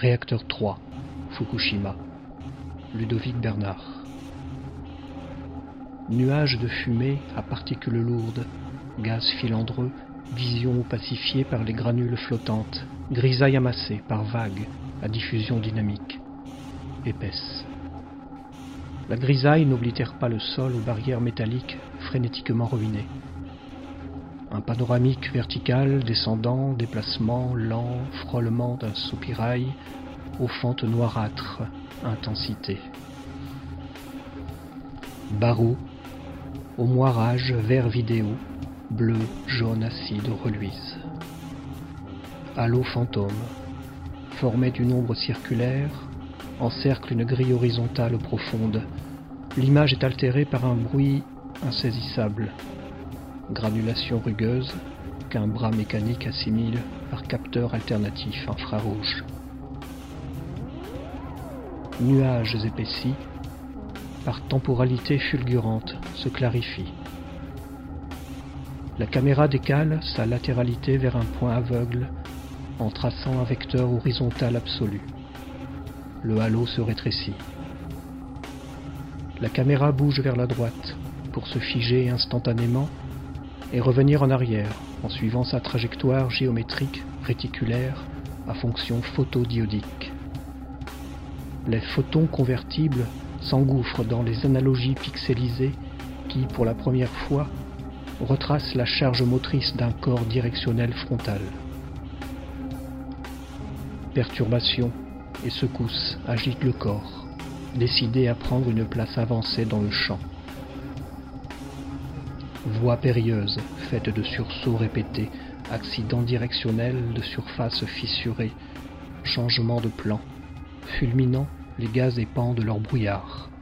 Réacteur 3, Fukushima. Ludovic Bernard. Nuages de fumée à particules lourdes, gaz filandreux, vision opacifiée par les granules flottantes, grisaille amassée par vagues à diffusion dynamique, épaisse. La grisaille n'oblitère pas le sol aux barrières métalliques frénétiquement ruinées. Un panoramique vertical descendant, déplacement lent, frôlement d'un soupirail, aux fentes noirâtres, intensité. Barreau, au moirage vert vidéo, bleu, jaune acide reluise. Halo fantôme, formé d'une ombre circulaire, encercle une grille horizontale profonde. L'image est altérée par un bruit insaisissable, granulation rugueuse qu'un bras mécanique assimile par capteur alternatif infrarouge. Nuages épaissis, par temporalité fulgurante, se clarifient. La caméra décale sa latéralité vers un point aveugle en traçant un vecteur horizontal absolu. Le halo se rétrécit. La caméra bouge vers la droite pour se figer instantanément et revenir en arrière en suivant sa trajectoire géométrique réticulaire à fonction photodiodique. Les photons convertibles s'engouffrent dans les analogies pixelisées qui, pour la première fois, retracent la charge motrice d'un corps directionnel frontal. Perturbation et secousse agitent le corps, décidé à prendre une place avancée dans le champ. Voie périlleuse, faite de sursauts répétés, accidents directionnels de surface fissurée, changement de plan, fulminant, les gaz épandent leur brouillard.